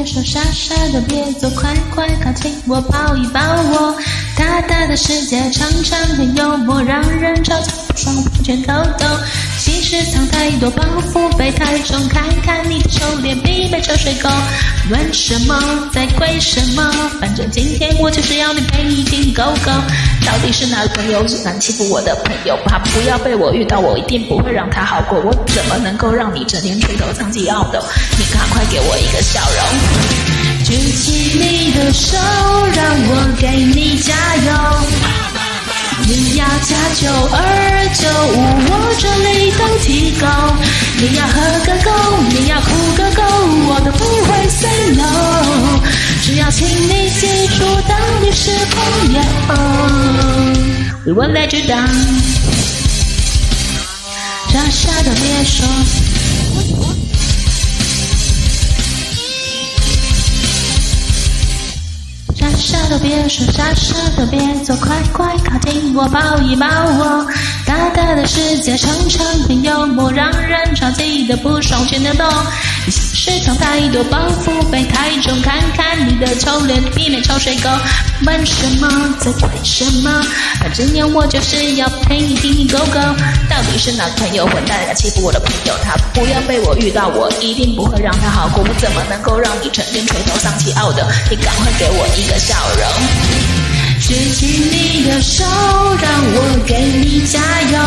别说，傻傻的别走，快快靠近我，抱一抱我。大大的世界，长长的幽默，让人着急，双拳头抖。心事藏太多，包袱背太重，看看你的臭脸，媲美臭水沟。问什么，在贵什么？反正今天我就是要你陪你听狗狗。到底是哪个朋友敢欺负我的朋友？怕不要被我遇到，我一定不会让他好过。我怎么能够让你整天垂头丧气懊恼？你赶快给我一个笑容，举起你的手，让我给你加油。你要加九二九五，我这里都提供。你要喝个够，你要哭个够，我都不会 say no。只要请你记住，当你是朋友，We won't let you down。傻傻的别说。傻的别说，傻傻的别走，快快靠近我，抱一抱我。大大的世界，常常很幽默，让人着急的不双拳的动。你心事藏太多，包袱背太重，看看你的丑脸，避免臭水沟。问什么，在为什么？今天我就是要陪你听听狗狗。到底是哪个朋友混蛋敢欺负我的朋友？他不要被我遇到，我一定不会让他好过。我怎么能够让你整天垂头丧气懊的？你赶快给我一个笑容。举起你的手，让我给你加油。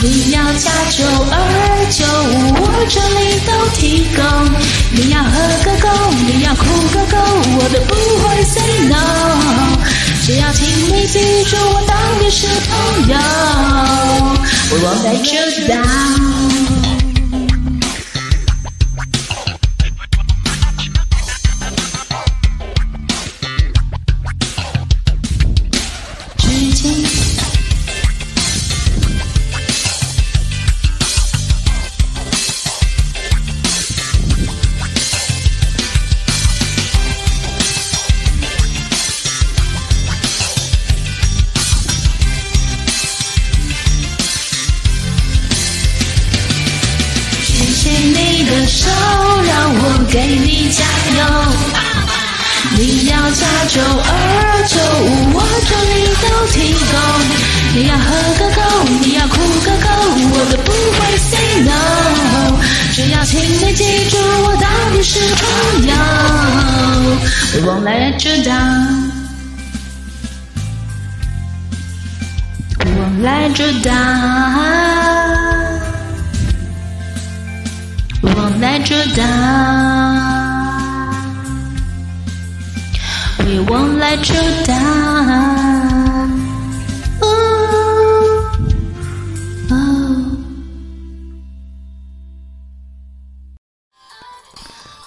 你要加九二九五，我这里都提供。你要喝个够，你要哭个够，我都不会 say no。只要请你记住，我当你是朋友。We won't let you down。手，让我给你加油。你要加九二九五，我这你都提够。你要喝个够，你要哭个够，我都不会 say no。只要请你记住，我到底是朋友。我来主导，我来主导。Let you down. We won't let you down.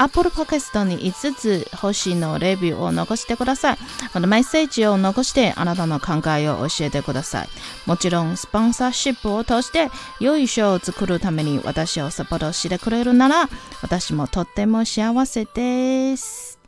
Apple Podcast に5つ星のレビューを残してください。このメッセージを残してあなたの考えを教えてください。もちろんスポンサーシップを通して良い賞を作るために私をサポートしてくれるなら私もとっても幸せです。